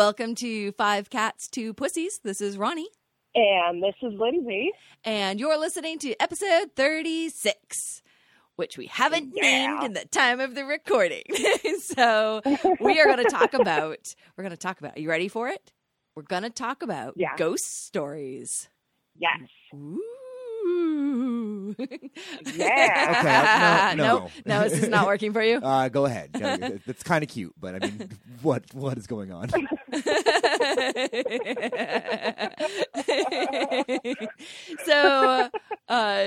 Welcome to Five Cats, Two Pussies. This is Ronnie. And this is Lindsey. And you're listening to episode 36, which we haven't Yeah. named in the time of the recording. so we are going to talk about, we're going to talk about, are you ready for it? We're going to talk about Yeah. ghost stories. Yes. Ooh. Yeah. Okay, no, no, no, this is not working for you. Uh, go ahead. Yeah, That's kind of cute, but I mean, what what is going on? so uh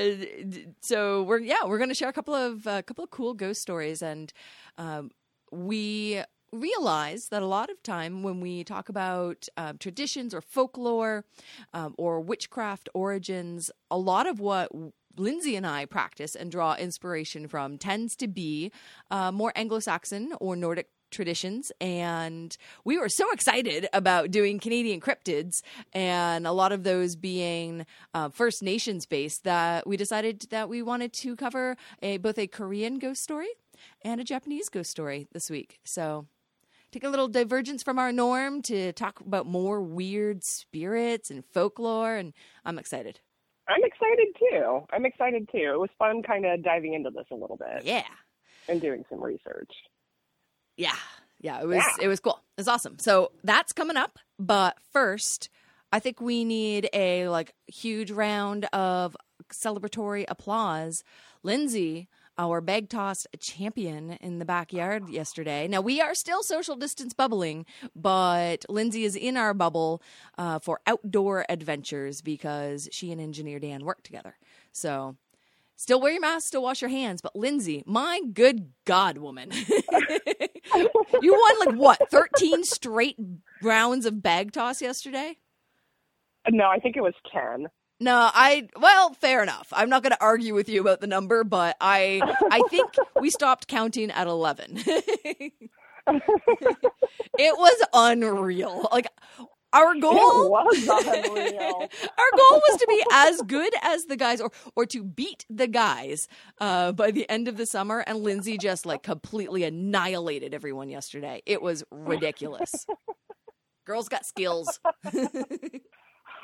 so we're yeah we're gonna share a couple of a couple of cool ghost stories and um we realize that a lot of time when we talk about um, traditions or folklore um, or witchcraft origins a lot of what Lindsey and I practice and draw inspiration from tends to be uh, more Anglo-Saxon or Nordic traditions. And we were so excited about doing canadian cryptids and a lot of those being uh, first nations based that we decided that we wanted to cover a both a korean ghost story and a japanese ghost story this week. So take a little divergence from our norm to talk about more weird spirits and folklore and i'm excited I'm excited too. I'm excited too. It was fun kind of diving into this a little bit yeah and doing some research. Yeah. Yeah, it was Yeah. it was cool. It's awesome. So that's coming up, but first, I think we need a like huge round of celebratory applause. Lindsey, our bag toss champion in the backyard yesterday. Now we are still social distance bubbling, but Lindsey is in our bubble uh, for outdoor adventures because she and engineer Dan work together. So Still wear your mask, still wash your hands. But Lindsey, my good God, woman. you won like what, 13 straight rounds of bag toss yesterday? No, I think it was 10. No, I well, fair enough. I'm not going to argue with you about the number, but I I think we stopped counting at 11. it was unreal. Like our goal It was unreal. Our goal was to be as good as the guys, or or to beat the guys uh, by the end of the summer. And Lindsey just like completely annihilated everyone yesterday. It was ridiculous. Girls got skills.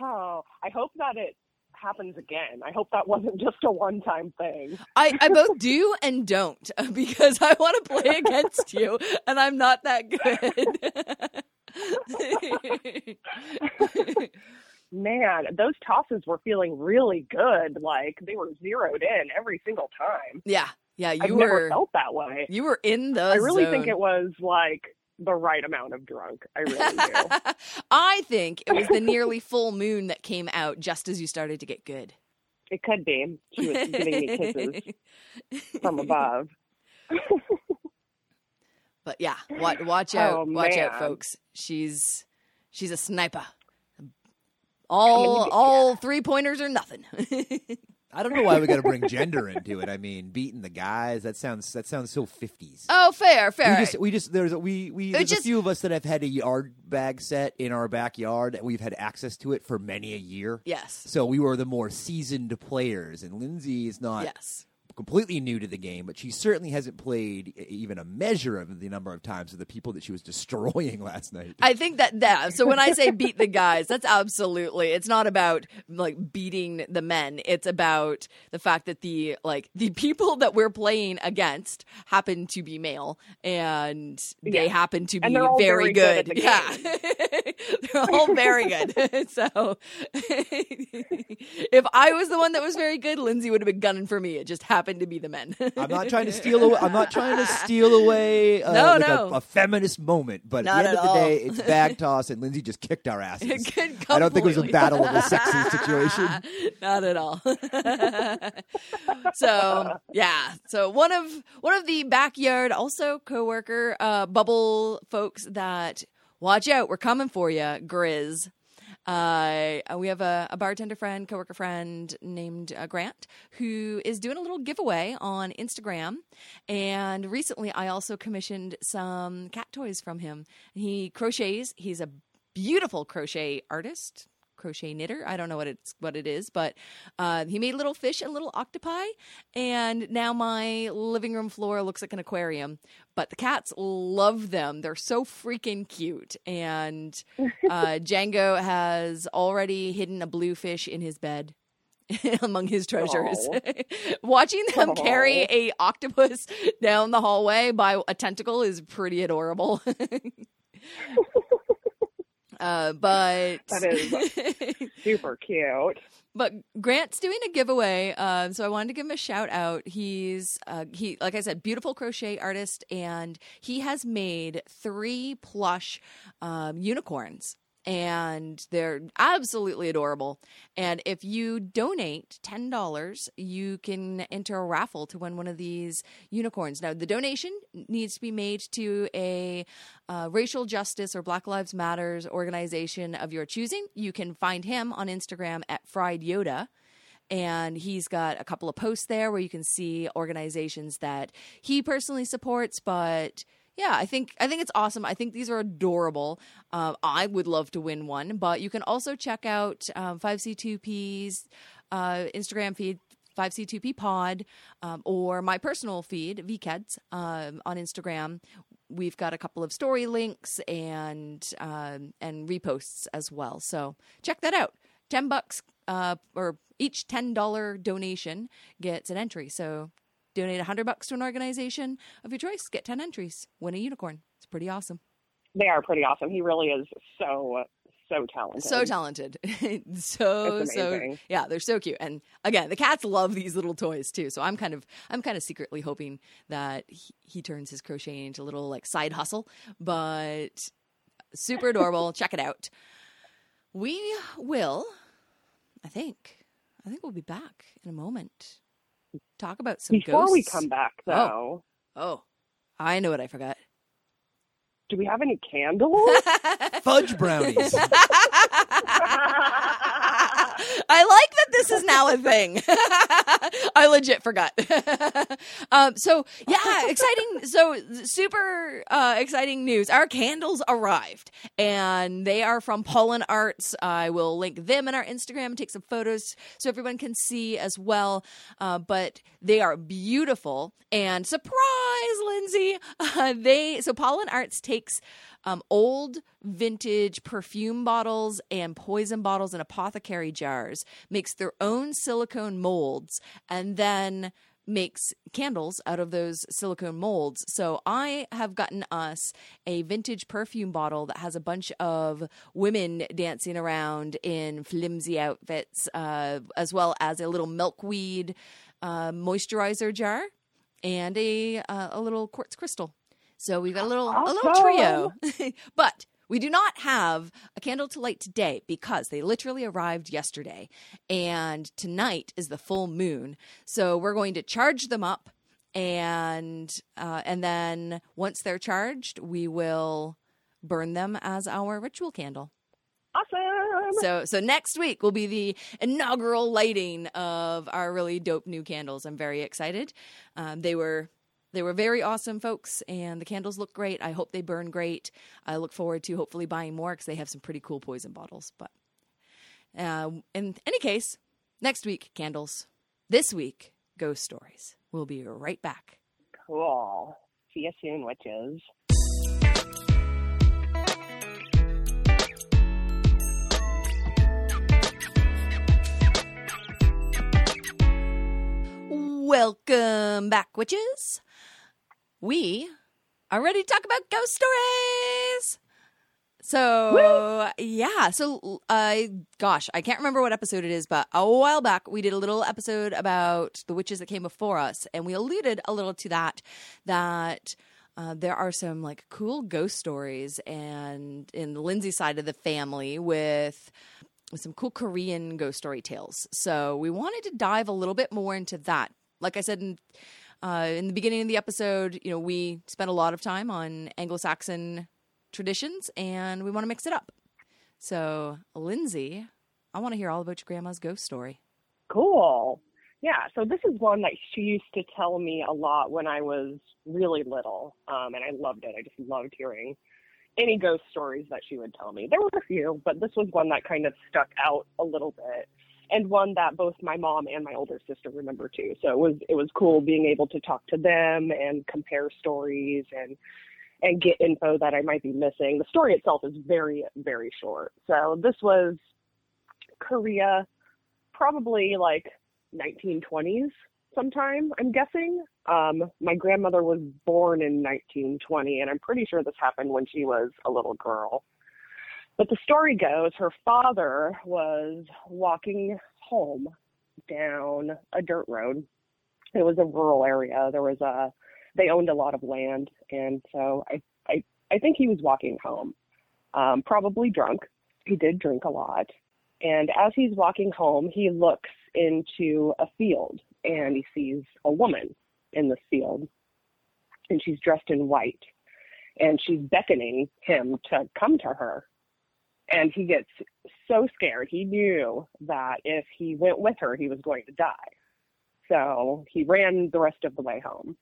Oh, I hope that it happens again. I hope that wasn't just a one time thing. I, I both do and don't because I want to play against you, and I'm not that good. Man, those tosses were feeling really good. Like they were zeroed in every single time. yeah, yeah, you I've were never felt that way. you were in the. I really think it was like the right amount of drunk. I really do. I think it was the nearly full moon that came out just as you started to get good. it could be. She was giving me kisses from above. But yeah, watch, watch out, Oh, watch out, folks. She's she's a sniper. All Coming to- all three pointers or nothing. I don't know why we got to bring gender into it. I mean, beating the guys that sounds that sounds so fifties. oh, fair, fair. we just we just there's a, we we there's just- a few of us that have had a yard bag set in our backyard and we've had access to it for many a year. yes, So we were the more seasoned players, and Lindsey is not yes. Completely new to the game, but she certainly hasn't played even a measure of the number of times of the people that she was destroying last night. I think that that so when I say beat the guys, that's absolutely it's not about like beating the men. It's about the fact that the like the people that we're playing against happen to be male and they happen to be And they're all very, very good at the yeah. they're all very good. so if I was the one that was very good, Lindsey would have been gunning for me. It just happened to be the men. I'm not trying to steal away. I'm not trying to steal away uh, No, like no. A, a feminist moment. But Not at the at end of the all. day, it's bag toss, and Lindsey just kicked our asses. I don't think it was a battle of the sexes situation. Not at all. so yeah. So one of one of the backyard also coworker uh, bubble folks that watch out, we're coming for you, Grizz. Uh, we have a, a bartender friend, coworker friend named uh, Grant, who is doing a little giveaway on Instagram. And recently, I also commissioned some cat toys from him. He crochets. He's a beautiful crochet artist, crochet knitter. I don't know what it's what it is, but uh, he made little fish and little octopi, and now my living room floor looks like an aquarium. But the cats love them; they're so freaking cute. And uh, Django has already hidden a blue fish in his bed. among his treasures. Watching them Aw. carry a octopus down the hallway by a tentacle is pretty adorable. Uh, but that is Super cute. but Grant's doing a giveaway, uh, so I wanted to give him a shout out. He's uh, he, like I said, beautiful crochet artist, and he has made three plush um, unicorns, and they're absolutely adorable. And if you donate ten dollars, you can enter a raffle to win one of these unicorns. Now, the donation needs to be made to a uh, racial justice or Black Lives Matters organization of your choosing. You can find him on Instagram at Fried Yoda. And he's got a couple of posts there where you can see organizations that he personally supports. But yeah, I think I think it's awesome. I think these are adorable. Uh, I would love to win one, but you can also check out um, 5C2P's uh, Instagram feed, 5C2P Pod, um, or my personal feed, VKEDS, um, on Instagram. We've got a couple of story links and um, and reposts as well. So check that out. Ten bucks uh, or each ten dollar donation gets an entry. So donate a hundred bucks to an organization of your choice, get ten entries, win a unicorn. It's pretty awesome. They are pretty awesome. He really is so so talented. So talented. so so yeah, they're so cute. And again, the cats love these little toys too. So I'm kind of I'm kind of secretly hoping that he, he turns his crocheting into a little like side hustle, but super adorable. Check it out. We will I think I think we'll be back in a moment. Talk about some Before ghosts. we come back, oh. though, Oh. I know what I forgot. do we have any candles? Fudge brownies. I like that this is now a thing. I legit forgot. um, so yeah, exciting. So super uh, exciting news. Our candles arrived, and they are from Pollen Arts. I will link them in our Instagram, and take some photos so everyone can see as well. Uh, but they are beautiful, and surprise, Lindsey, uh, they so Pollen Arts takes um, old vintage perfume bottles and poison bottles and apothecary jars, makes their own silicone molds, and then makes candles out of those silicone molds. So I have gotten us a vintage perfume bottle that has a bunch of women dancing around in flimsy outfits, uh, as well as a little milkweed uh, moisturizer jar and a uh, a little quartz crystal. So we've got a little a little trio. but we do not have a candle to light today because they literally arrived yesterday and tonight is the full moon. So we're going to charge them up and uh, and then once they're charged, we will burn them as our ritual candle. awesome. So so next week will be the inaugural lighting of our really dope new candles. I'm very excited. Um, they were they were very awesome, folks, and the candles look great. I hope they burn great. I look forward to hopefully buying more because they have some pretty cool poison bottles. But uh, in any case, next week candles. This week ghost stories. We'll be right back. Cool. See you soon, witches. Welcome back, witches. We are ready to talk about ghost stories. So, yeah. So, uh, gosh, I can't remember what episode it is, but a while back we did a little episode about the witches that came before us, and we alluded a little to that, that. Uh, there are some like cool ghost stories and in the Lindsey side of the family with with some cool Korean ghost story tales. So we wanted to dive a little bit more into that. Like I said in, uh, in the beginning of the episode, you know, we spent a lot of time on Anglo-Saxon traditions, and we want to mix it up. So, Lindsey, I want to hear all about your grandma's ghost story. Cool. Yeah, so this is one that she used to tell me a lot when I was really little, um, and I loved it. I just loved hearing any ghost stories that she would tell me. There were a few, but this was one that kind of stuck out a little bit and one that both my mom and my older sister remember too. So it was it was cool being able to talk to them and compare stories and and get info that I might be missing. The story itself is very very short. So this was Korea probably like 1920s sometime, I'm guessing. Um, my grandmother was born in 1920, and I'm pretty sure this happened when she was a little girl. But the story goes her father was walking home down a dirt road. It was a rural area. There was a they owned a lot of land, and so I I I think he was walking home, um, probably drunk. He did drink a lot, and as he's walking home, he looks into a field and he sees a woman in the field and she's dressed in white and she's beckoning him to come to her and he gets so scared. He knew that if he went with her he was going to die. So he ran the rest of the way home.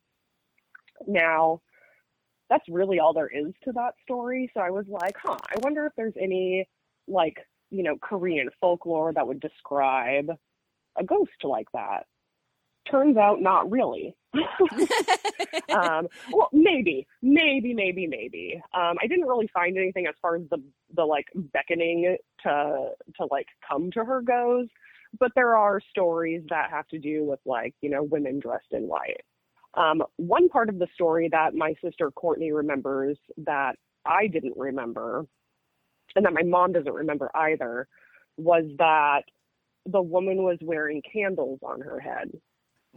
Now that's really all there is to that story. So i was like huh i wonder if there's any like you know korean folklore that would describe a ghost like that turns out not really. um, well, maybe, maybe, maybe, maybe. Um, I didn't really find anything as far as the the like beckoning to to like come to her goes, but there are stories that have to do with like you know women dressed in white. Um, one part of the story that my sister Courtney remembers that I didn't remember, and that my mom doesn't remember either, was that the woman was wearing candles on her head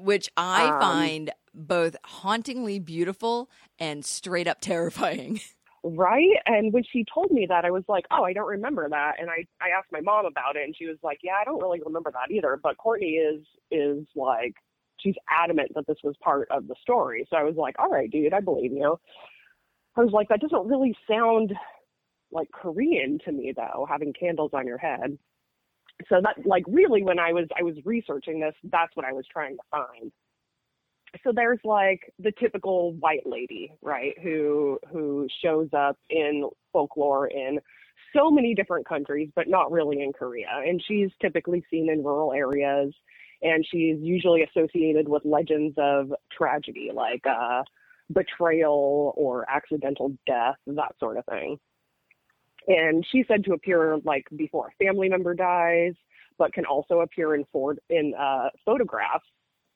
which I Um, find both hauntingly beautiful and straight up terrifying. Right. And when she told me that, I was like, oh, I don't remember that. And I, I asked my mom about it and she was like, yeah, I don't really remember that either. But Courtney is, is like, she's adamant that this was part of the story. So I was like, all right, dude, I believe you. I was like, that doesn't really sound like Korean to me though, having candles on your head. So that like really when I was I was researching this, that's what I was trying to find. So there's like the typical white lady, right, who who shows up in folklore in so many different countries, but not really in Korea. And she's typically seen in rural areas and she's usually associated with legends of tragedy like uh betrayal or accidental death, that sort of thing and she's said to appear like before a family member dies, but can also appear in for in uh, photographs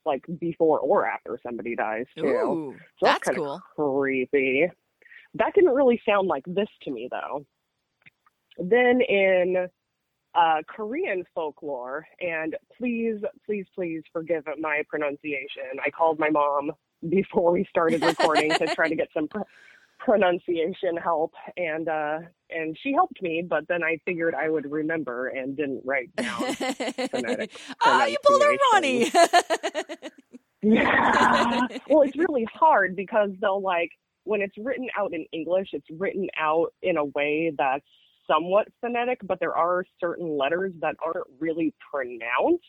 like before or after somebody dies too. Ooh, so that's kinda cool. creepy. That didn't really sound like this to me though. Then in uh, Korean folklore, and please, please, please forgive my pronunciation. I called my mom before we started recording to try to get some pronunciation help, and uh, and she helped me. But then I figured I would remember and didn't write down. Phonetic oh, you pulled a Ronnie. Yeah. well, it's really hard because they'll like when it's written out in English, it's written out in a way that's somewhat phonetic, but there are certain letters that aren't really pronounced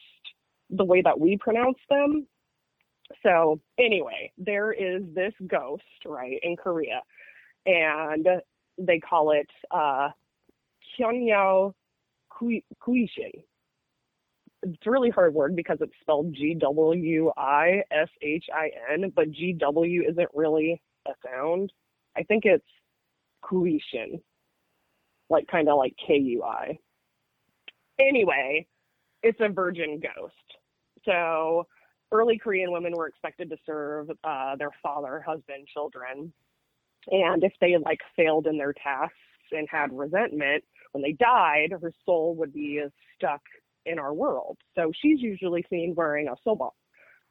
the way that we pronounce them. So, anyway, there is this ghost, right, in Korea, and they call it uh Hyunyao Kuishin it's a really hard word because it's spelled G W I S H I N, but G W isn't really a sound. I think it's Kuishin, like kind of like K U I. Anyway, it's a virgin ghost. So early Korean women were expected to serve uh, their father, husband, children, and if they like failed in their tasks and had resentment, when they died, her soul would be stuck in our world. So she's usually seen wearing a sobok,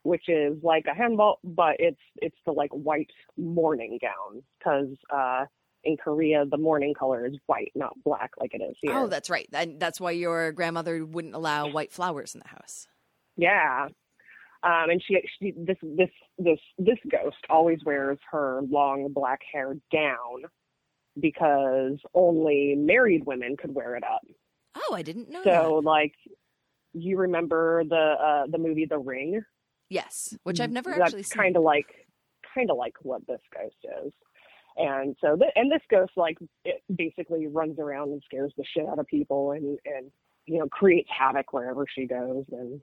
which is like a hanbok, but it's it's the like white mourning gown because uh, in Korea the mourning color is white, not black like it is here. oh, that's right. And that's why your grandmother wouldn't allow white flowers in the house. yeah. Um, and she, she this this this this ghost always wears her long black hair down because only married women could wear it up. Oh, I didn't know So that. like you remember the uh the movie The Ring? Yes, which I've never That's actually seen. kind of like kind of like what this ghost is. And so, th- and this ghost like it basically runs around and scares the shit out of people, and and you know creates havoc wherever she goes, and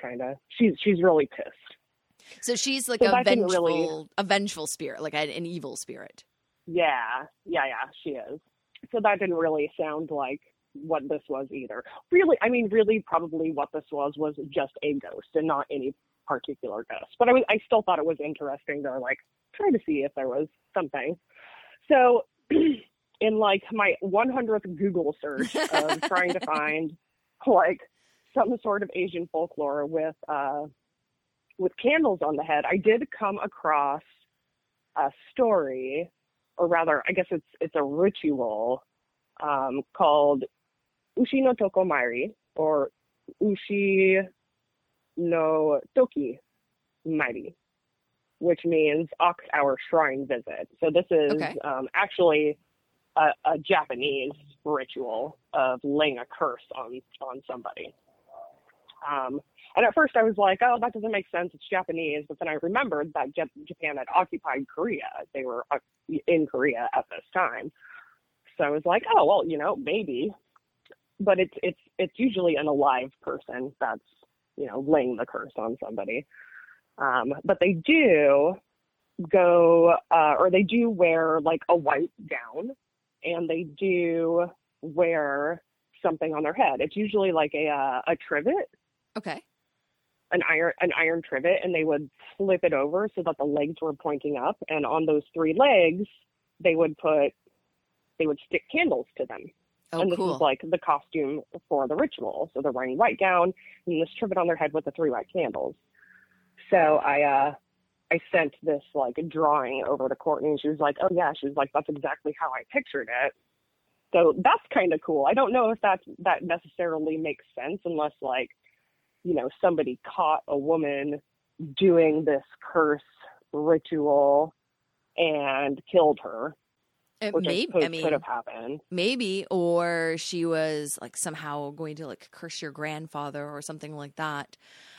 kind of she's she's really pissed. So she's like So a vengeful, really- a vengeful spirit, like an, evil spirit. Yeah, yeah, yeah, she is. So that didn't really sound like what this was either. Really, I mean, really, probably what this was was just a ghost and not any particular ghost. But I was, I still thought it was interesting to like try to see if there was something. So, in like my 100th Google search of trying to find like some sort of Asian folklore with uh with candles on the head, I did come across a story or rather, I guess it's it's a ritual um, called Ushi no Tokomari or Ushi no Toki Mairi, which means ox hour shrine visit. So this is Okay. um, actually a, a Japanese ritual of laying a curse on on somebody. Um, and at first I was like, oh, that doesn't make sense. It's Japanese. But then I remembered that Jap- Japan had occupied Korea. They were uh, in Korea at this time. So I was like, oh, well, you know, maybe. But it's it's it's usually an alive person that's you know laying the curse on somebody. Um, but they do go uh, or they do wear like a white gown, and they do wear something on their head. It's usually like a uh, a trivet Okay. an iron an iron trivet and they would flip it over so that the legs were pointing up and on those three legs they would put they would stick candles to them. Oh, and this cool. is like the costume for the ritual. So they're wearing white gown and this trivet on their head with the three white candles. So i uh i sent this like drawing over to courtney and she was like oh yeah she was like that's exactly how i pictured it. So that's kind of cool. I don't know if that that necessarily makes sense unless like you know somebody caught a woman doing this curse ritual and killed her It which may, I I mean, could have happened maybe, or she was like somehow going to like curse your grandfather or something like that.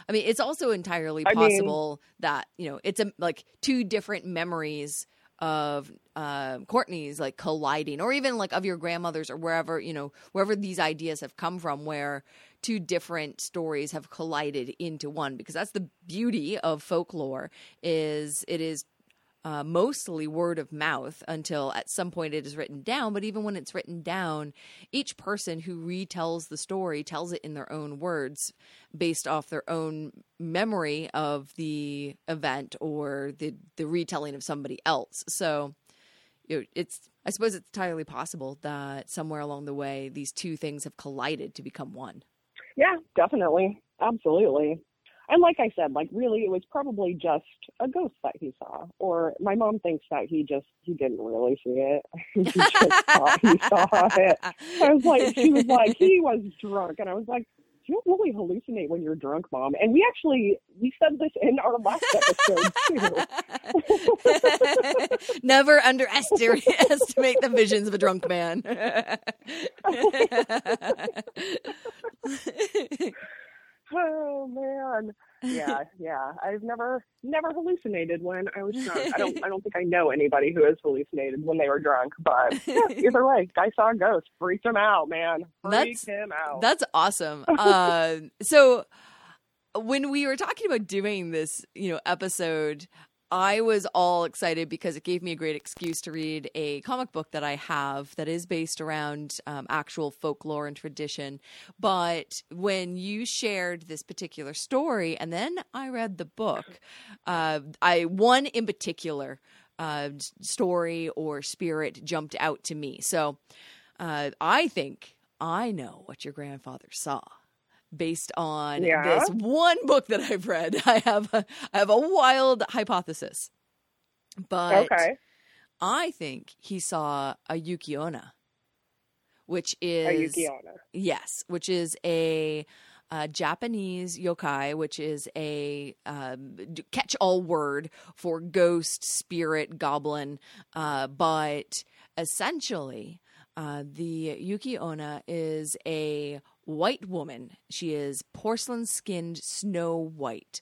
I mean, it's also entirely I mean- possible that you know it's a like two different memories of uh, Courtney's like colliding, or even like of your grandmother's or wherever you know wherever these ideas have come from, where two different stories have collided into one. Because that's the beauty of folklore is it is uh, mostly word of mouth until at some point it is written down. But even when it's written down, each person who retells the story tells it in their own words based off their own memory of the event or the, the retelling of somebody else. So you know, it's, I suppose it's entirely possible that somewhere along the way, these two things have collided to become one. yeah definitely absolutely and like i said like really it was probably just a ghost that he saw or my mom thinks that he just he didn't really see it he just thought he saw it I was like, she was like, he was drunk, and I was like, you don't really hallucinate when you're drunk, mom. And we actually we said this in our last episode too. Never underestimate the visions of a drunk man. Oh man, yeah, yeah. I've never never hallucinated when I was drunk. I don't I don't think I know anybody who has hallucinated when they were drunk. But yeah, either way, guy saw a ghost, freaked him out, man, freaked That's- him out. That's awesome. Uh, so when we were talking about doing this, you know, episode, I was all excited because it gave me a great excuse to read a comic book that I have that is based around um, actual folklore and tradition. But when you shared this particular story, and then I read the book, uh, I one in particular uh, story or spirit jumped out to me. So uh, I think I know what your grandfather saw based on Yeah? this one book that I've read. I have a, I have a wild hypothesis, but okay, I think he saw a Yuki Onna, which is a Yukiana. Yes, which is a uh, Japanese yokai, which is a um, catch-all word for ghost, spirit, goblin. Uh, but essentially, uh, the Yuki Onna is a white woman. She is porcelain-skinned, snow white.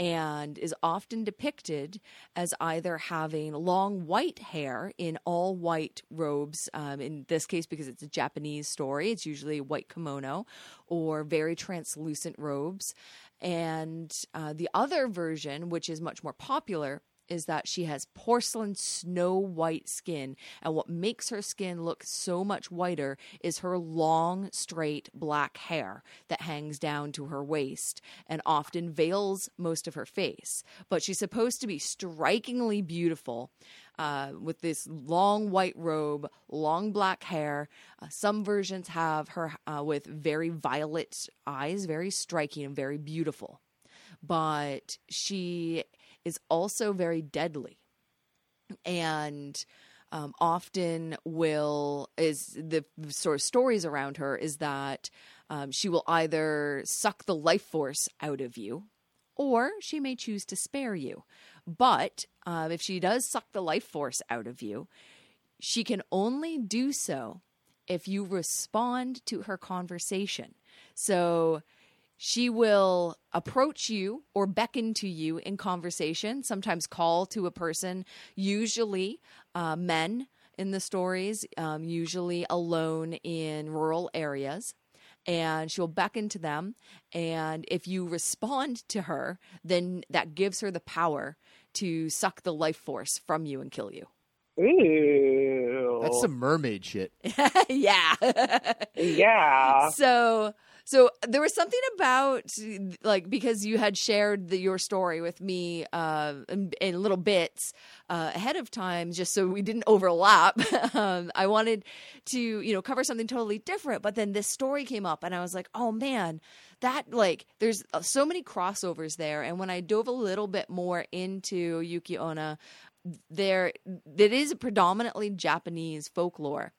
and is often depicted as either having long white hair in all white robes. Um, in this case, because it's a Japanese story, it's usually white kimono or very translucent robes. And uh, the other version, which is much more popular, is that she has porcelain snow white skin. And what makes her skin look so much whiter is her long, straight black hair that hangs down to her waist and often veils most of her face. But she's supposed to be strikingly beautiful. Uh, with this long white robe, long black hair. Uh, some versions have her uh, with very violet eyes, very striking and very beautiful. But she is also very deadly. And um, often will is the sort of stories around her is that um, she will either suck the life force out of you or she may choose to spare you. But uh, if she does suck the life force out of you she can only do so if you respond to her conversation. So she will approach you or beckon to you in conversation, sometimes call to a person, usually uh, men in the stories, um, usually alone in rural areas. And she'll beckon to them. And if you respond to her, then that gives her the power to suck the life force from you and kill you. Ooh. That's some mermaid shit. yeah. yeah. So so there was something about like because you had shared the, your story with me uh, in, in, little bits uh, ahead of time, just so we didn't overlap. um, I wanted to you know cover something totally different, but then this story came up, and I was like, oh man, that like there's uh, so many crossovers there. And when I dove a little bit more into Yuki Onna, there it is predominantly Japanese folklore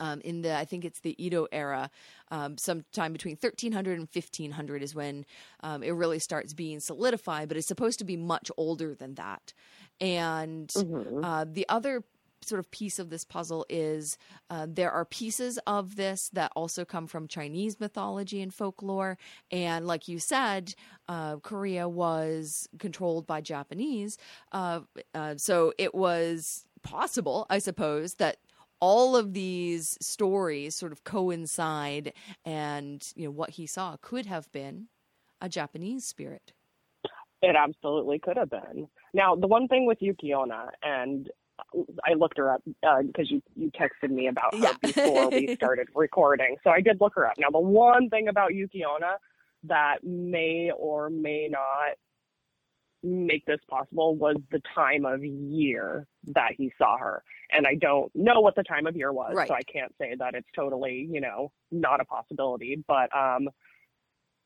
um, in the I think it's the Edo era, um, sometime between 1300 and 1500 is when um, it really starts being solidified. But it's supposed to be much older than that. And mm-hmm. uh, the other sort of piece of this puzzle is uh, there are pieces of this that also come from Chinese mythology and folklore. And like you said, uh, Korea was controlled by Japanese. Uh, uh so it was possible, I suppose, that all of these stories sort of coincide and you know what he saw could have been a japanese spirit. It absolutely could have been. Now the one thing with yuki onna and i looked her up because uh, you, you texted me about her yeah. before we started recording so i did look her up. Now the one thing about yuki onna that may or may not make this possible was the time of year that he saw her. And I don't know what the time of year was, right. so I can't say that it's totally, you know, not a possibility. But um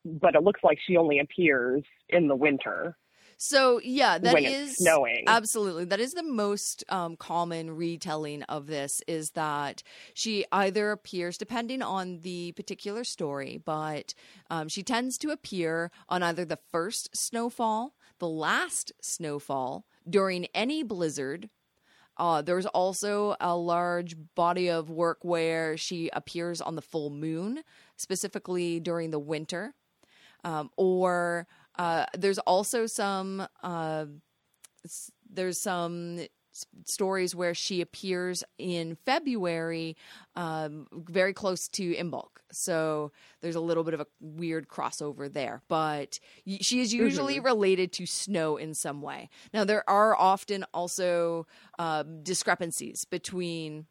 but it looks like she only appears in the winter. So yeah, that is snowing. Absolutely, that is the most um, common retelling of this. Is that she either appears, depending on the particular story, but um, she tends to appear on either the first snowfall, the last snowfall, during any blizzard. Uh, there's also a large body of work where she appears on the full moon, specifically during the winter, um, or uh, there's also some uh, there's some stories where she appears in February, um, very close to Imbolc. So there's a little bit of a weird crossover there, but she is usually mm-hmm. related to snow in some way. Now there are often also um, discrepancies between.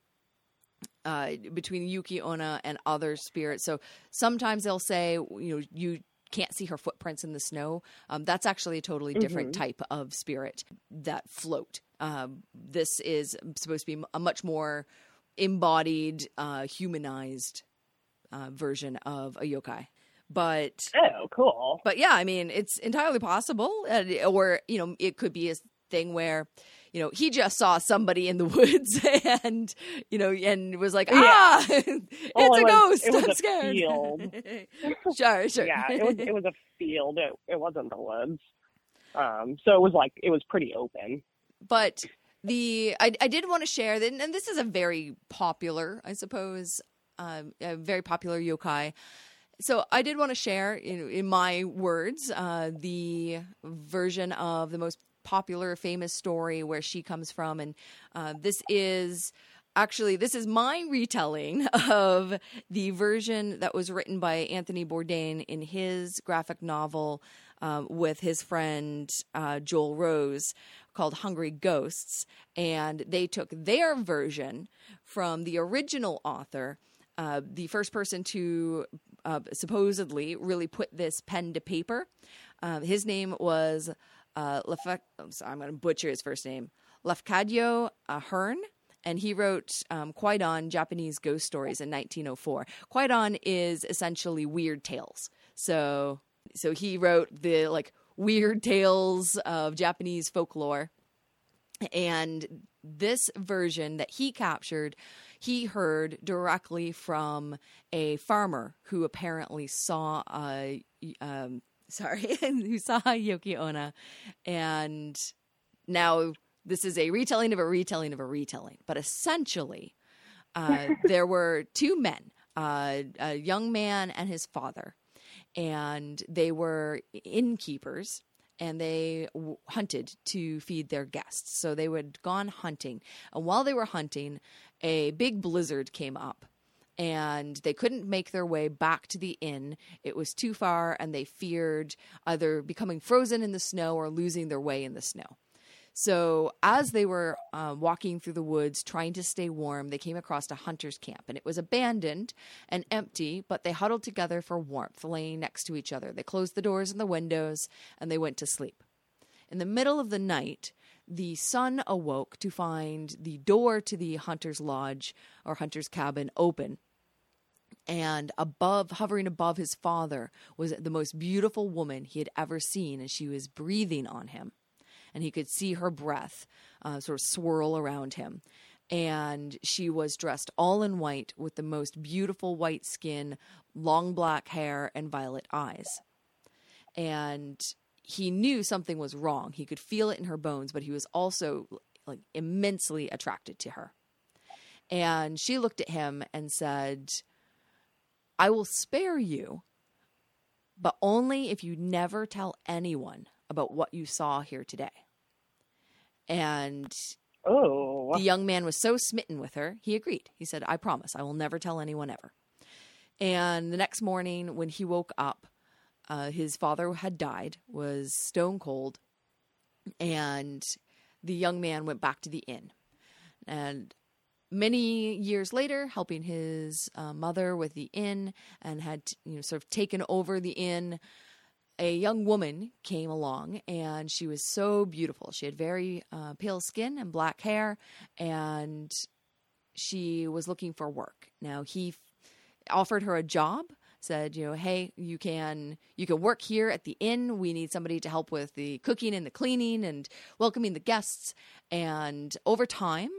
Uh, between Yuki Onna and other spirits, so sometimes they'll say, you know, you can't see her footprints in the snow. Um, that's actually a totally different mm-hmm. type of spirit that float. Um, this is supposed to be a much more embodied, uh, humanized uh, version of a yokai. But oh, cool. But yeah, I mean, it's entirely possible, or you know, it could be a thing where you know, he just saw somebody in the woods and, you know, and was like, ah, yeah. it's well, it a was, ghost. It was I'm a scared. field. sure, sure. Yeah, it was, it was a field. It, it wasn't the woods. Um, so it was like, it was pretty open. But the, I, I did want to share that, and this is a very popular, I suppose, um, a very popular yokai. So I did want to share, in, in my words, uh, the version of the most popular, famous story where she comes from, and uh, this is actually this is my retelling of the version that was written by Anthony Bourdain in his graphic novel um, with his friend uh, Joel Rose called Hungry Ghosts, and they took their version from the original author. Uh, the first person to uh, supposedly really put this pen to paper. Uh, his name was uh, Lef- I'm, sorry, I'm going to butcher his first name, Lafcadio Hearn and he wrote um, Kwaidan Japanese Ghost Stories in 1904. Kwaidan is essentially weird tales. So, so he wrote the like weird tales of Japanese folklore, and this version that he captured, he heard directly from a farmer who apparently saw a. Um, sorry, who saw Yoko Ona, and now this is a retelling of a retelling of a retelling. But essentially, uh, there were two men, uh, a young man and his father, and they were innkeepers and they w- hunted to feed their guests. So they had gone hunting. And while they were hunting, a big blizzard came up and they couldn't make their way back to the inn. It was too far, and they feared either becoming frozen in the snow or losing their way in the snow. So, as they were uh, walking through the woods trying to stay warm, they came across a hunter's camp and it was abandoned and empty, but they huddled together for warmth, laying next to each other. They closed the doors and the windows and they went to sleep. In the middle of the night, the son awoke to find the door to the hunter's lodge or hunter's cabin open. And above, hovering above his father, was the most beautiful woman he had ever seen, and she was breathing on him and he could see her breath uh, sort of swirl around him. And she was dressed all in white with the most beautiful white skin, long black hair, and violet eyes. And he knew something was wrong. He could feel it in her bones, but he was also like immensely attracted to her. And she looked at him and said, I will spare you, but only if you never tell anyone about what you saw here today. And oh. the young man was so smitten with her, he agreed. He said, I promise, I will never tell anyone ever. And the next morning, when he woke up, uh, his father had died, was stone cold, and the young man went back to the inn. And many years later, helping his uh, mother with the inn, and had you know sort of taken over the inn a young woman came along and she was so beautiful. She had very uh, pale skin and black hair, and she was looking for work. Now he f- offered her a job. Said, you know, hey, you can you can work here at the inn. We need somebody to help with the cooking and the cleaning and welcoming the guests. And over time,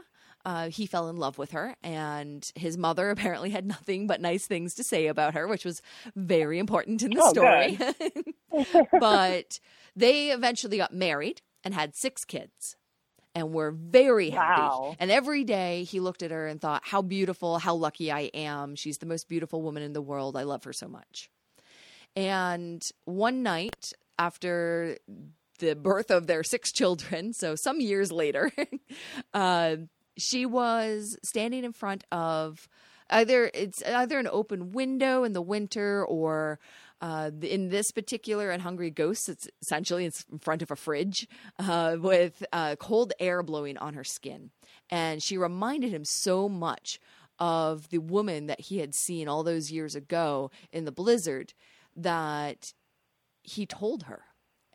uh, he fell in love with her, and his mother apparently had nothing but nice things to say about her, which was very important in the Oh, story. but they eventually got married and had six kids and were very happy. Wow. And every day he looked at her and thought, How beautiful, how lucky I am. She's the most beautiful woman in the world. I love her so much. And one night after the birth of their six children, so some years later, uh, she was standing in front of either it's either an open window in the winter or uh, in this particular and Hungry Ghosts, it's essentially it's in front of a fridge uh, with uh, cold air blowing on her skin. And she reminded him so much of the woman that he had seen all those years ago in the blizzard that he told her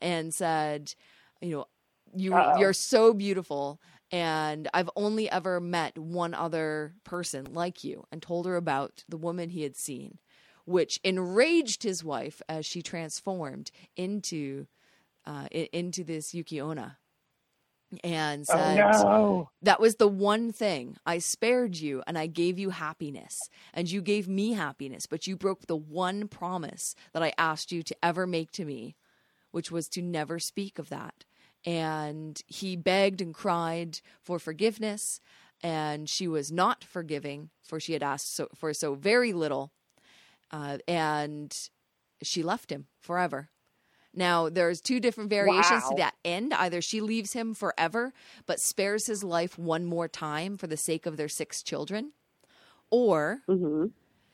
and said, you know, you Uh-oh. you're so beautiful and I've only ever met one other person like you and told her about the woman he had seen which enraged his wife as she transformed into uh, into this Yuki Onna and Oh said no. that was the one thing I spared you and I gave you happiness and you gave me happiness but you broke the one promise that I asked you to ever make to me which was to never speak of that and he begged and cried for forgiveness and she was not forgiving for she had asked so, for so very little uh, and she left him forever. Now, there's two different variations Wow. to that end. Either she leaves him forever, but spares his life one more time for the sake of their six children, or hmm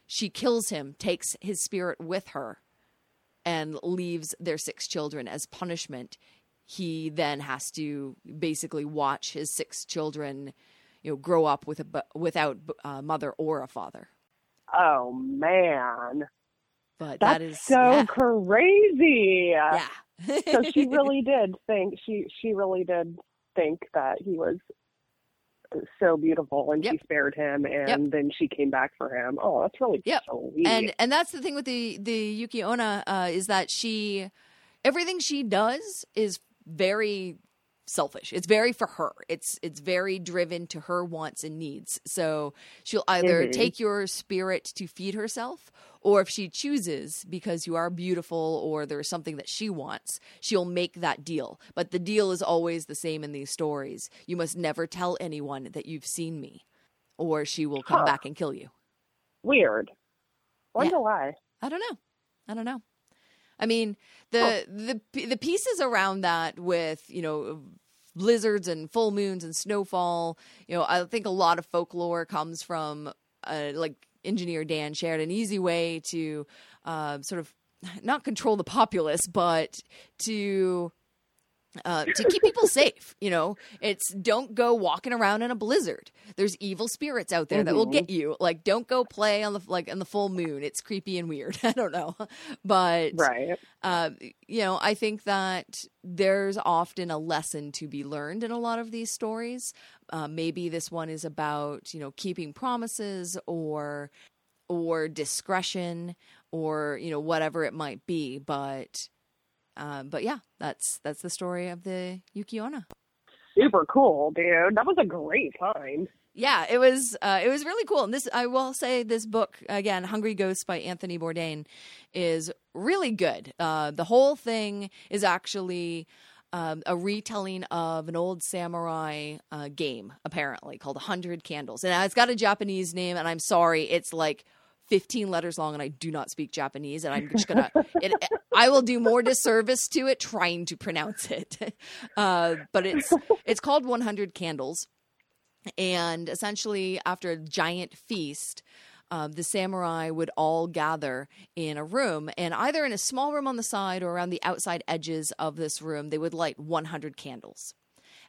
she kills him, takes his spirit with her, and leaves their six children as punishment. He then has to basically watch his six children, you know, grow up with a without a mother or a father. Oh man, But that's that is so yeah, crazy. yeah. so she really did think she she really did think that he was so beautiful and Yep. she spared him and then she came back for him. Oh, that's really Yep. sweet. and and that's the thing with the the Yuki Onna uh, is that she everything she does is very selfish. It's very for her. It's it's very driven to her wants and needs. So she'll either Mhm. take your spirit to feed herself or if she chooses because you are beautiful or there's something that she wants, she'll make that deal. But the deal is always the same in these stories. You must never tell anyone that you've seen me or she will come Huh. back and kill you. Weird. Wonder Yeah. why. I don't know. I don't know. I mean, the the the pieces around that with you know blizzards and full moons and snowfall. You know, I think a lot of folklore comes from uh, like engineer Dan shared an easy way to uh, sort of not control the populace, but to uh, to keep people safe. You know, it's don't go walking around in a blizzard. There's evil spirits out there that will Mhm. get you. Like, don't go play on the like on the full moon. It's creepy and weird. I don't know, but Right. uh, you know, I think that there's often a lesson to be learned in a lot of these stories. Uh, maybe this one is about you know keeping promises or or discretion or you know whatever it might be, but. Um, but yeah, that's that's the story of the Yuki Onna. Super cool, dude. That was a great time. Yeah, it was uh, it was really cool. And this I will say this book again, Hungry Ghosts by Anthony Bourdain, is really good. Uh, the whole thing is actually um, a retelling of an old samurai uh, game, apparently called Hundred Candles, and it's got a Japanese name. And I'm sorry, it's like 15 letters long, and I do not speak Japanese, and I'm just gonna. It, I will do more disservice to it trying to pronounce it, uh, but it's it's called 100 Candles. And essentially after a giant feast um, the samurai would all gather in a room and either in a small room on the side or around the outside edges of this room they would light 100 candles.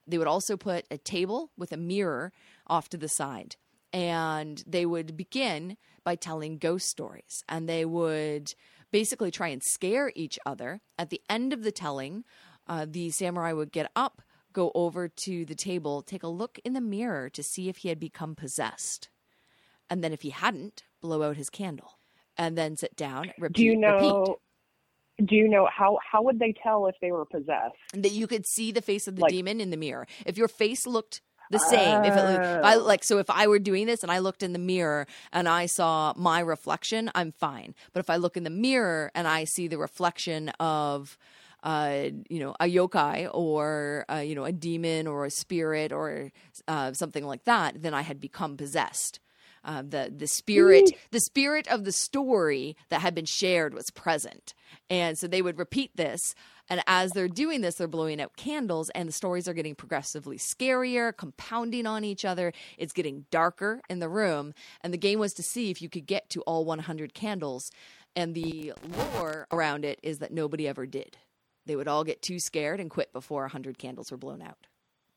They would also put a table with a mirror off to the side and they would begin by telling ghost stories and they would basically try and scare each other at the end of the telling uh, the samurai would get up go over to the table, take a look in the mirror to see if he had become possessed. And then if he hadn't, blow out his candle. And then sit down, repeat, Do you know repeat. do you know how how would they tell if they were possessed? That you could see the face of the Like- demon in the mirror. If your face looked the same, if, it, if I Oh. like, so if I were doing this and I looked in the mirror and I saw my reflection, I'm fine. But if I look in the mirror and I see the reflection of, uh, you know, a yokai or uh, you know a demon or a spirit or uh, something like that, then I had become possessed. Uh, the the spirit the spirit of the story that had been shared was present, and so they would repeat this. And as they're doing this, they're blowing out candles, and the stories are getting progressively scarier, compounding on each other. It's getting darker in the room, and the game was to see if you could get to all 100 candles. And the lore around it is that nobody ever did. They would all get too scared and quit before 100 candles were blown out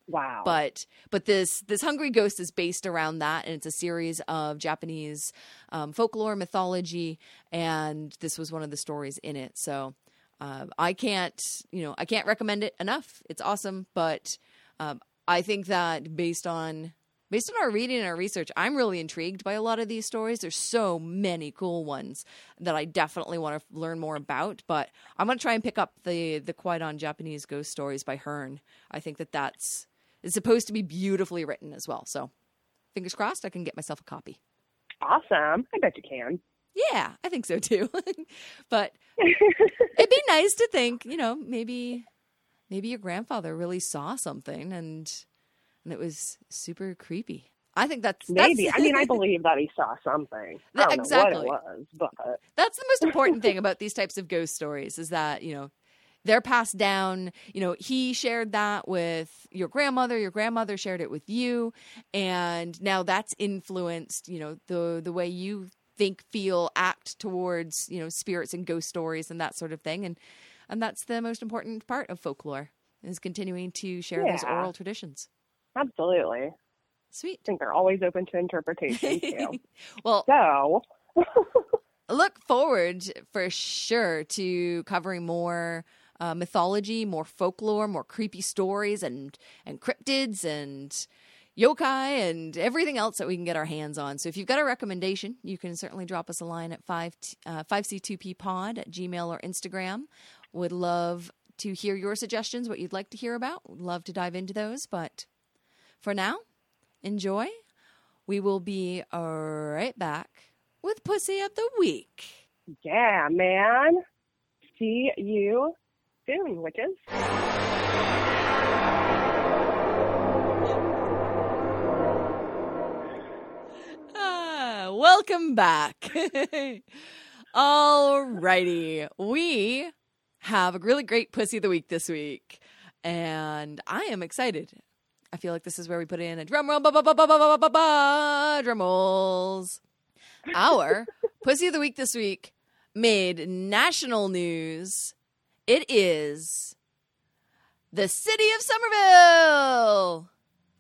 Wow. but but this this hungry ghost is based around that and it's a series of japanese um, folklore mythology and this was one of the stories in it so uh, i can't you know i can't recommend it enough it's awesome but um, i think that based on based on our reading and our research i'm really intrigued by a lot of these stories there's so many cool ones that i definitely want to learn more about but i'm going to try and pick up the the Kwaidan japanese ghost stories by hearn i think that that's it's supposed to be beautifully written as well. So, fingers crossed, I can get myself a copy. awesome. I bet you can. Yeah, I think so too. but it'd be nice to think, you know, maybe maybe your grandfather really saw something and and it was super creepy. I think that's Maybe. That's, I mean, I believe that he saw something. I That- don't exactly. know what it was, but that's the most important thing about these types of ghost stories is that you know they're passed down you know he shared that with your grandmother your grandmother shared it with you and now that's influenced you know the the way you think feel act towards you know spirits and ghost stories and that sort of thing and and that's the most important part of folklore is continuing to share those oral traditions absolutely. Sweet. I think they're always open to interpretation too. well so, look forward for sure to covering more uh, mythology, more folklore, more creepy stories, and and cryptids and yokai and everything else that we can get our hands on. So if you've got a recommendation, you can certainly drop us a line at 5 uh, 5c2p pod at gmail or Instagram. Would love to hear your suggestions, what you'd like to hear about. Would love to dive into those. But for now, enjoy. We will be right back with Pussy of the Week. yeah, man. See you soon, witches. Welcome back. Alrighty. We have a really great Pussy of the Week this week. And I am excited. I feel like this is where we put in a drum roll, ba ba ba ba ba ba ba ba, drum rolls. Our Pussy of the Week this week made national news. It is the city of Somerville,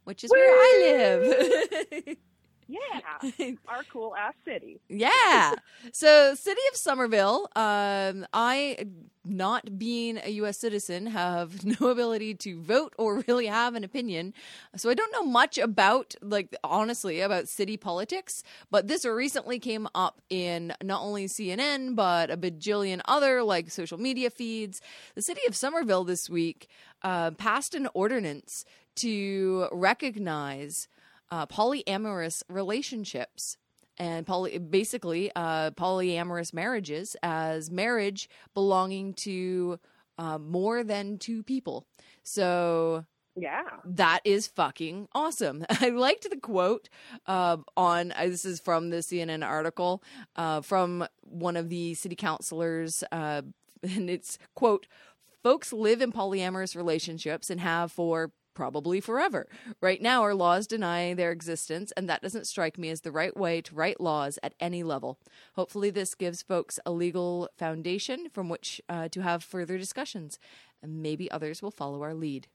which is where I live. Yeah, our cool ass city. Yeah. So, city of Somerville. Um, I, not being a U.S. citizen, have no ability to vote or really have an opinion. So I don't know much about, like, honestly, about city politics. But this recently came up in not only CNN but a bajillion other like social media feeds. The city of Somerville this week uh, passed an ordinance to recognize uh, polyamorous relationships and poly- basically uh, polyamorous marriages as marriage belonging to uh, more than two people. So Yeah. that is fucking awesome. I liked the quote uh, on uh, this is from the CNN article uh, from one of the city councilors, uh, and it's quote: "Folks live in polyamorous relationships and have for." Probably forever. Right now, our laws deny their existence, and that doesn't strike me as the right way to write laws at any level. Hopefully, this gives folks a legal foundation from which uh, to have further discussions, and maybe others will follow our lead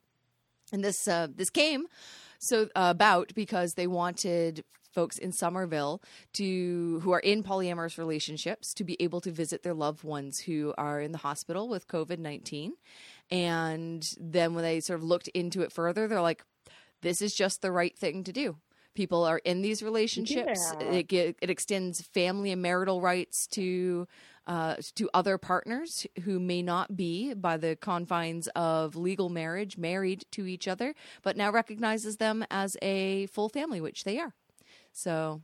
and this uh, this came so uh, about because they wanted folks in Somerville to who are in polyamorous relationships to be able to visit their loved ones who are in the hospital with COVID nineteen, and then when they sort of looked into it further, they're like, "This is just the right thing to do." People are in these relationships. Yeah. It, it extends family and marital rights to uh, to other partners who may not be, by the confines of legal marriage, married to each other, but now recognizes them as a full family, which they are. So,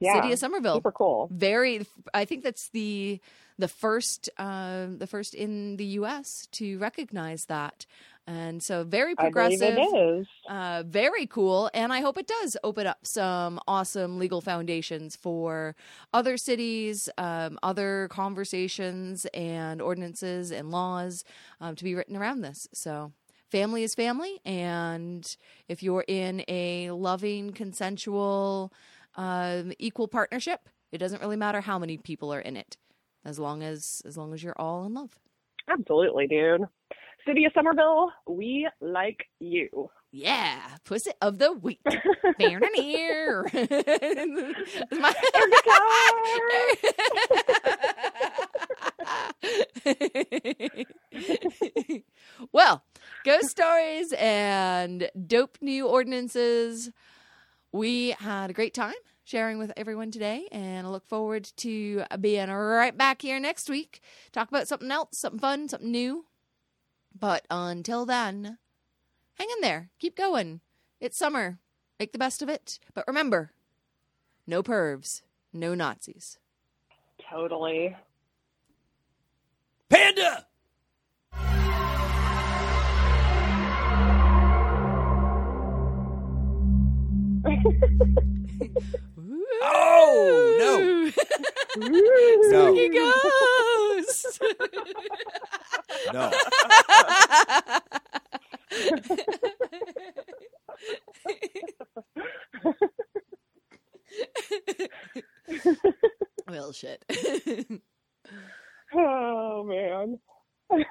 Yeah. City of Somerville, Super cool. very. I think that's the the first uh, the first in the U.S. to recognize that, and so very I believe progressive it is. uh, very cool. And I hope it does open up some awesome legal foundations for other cities, um, other conversations and ordinances and laws um, to be written around this. So, family is family. And if you're in a loving, consensual, um, equal partnership, it doesn't really matter how many people are in it. As long as as long as you're all in love. Absolutely, dude. City of Somerville, we like you. Yeah, pussy of the week. Down in here. My- well, ghost stories and dope new ordinances. We had a great time sharing with everyone today, and I look forward to being right back here next week. Talk about something else, something fun, something new. But until then, hang in there. Keep going. It's summer. Make the best of it. But remember no pervs, no Nazis. Totally. Panda! Oh, no! No. Spooky ghost. No. well, shit. Oh man.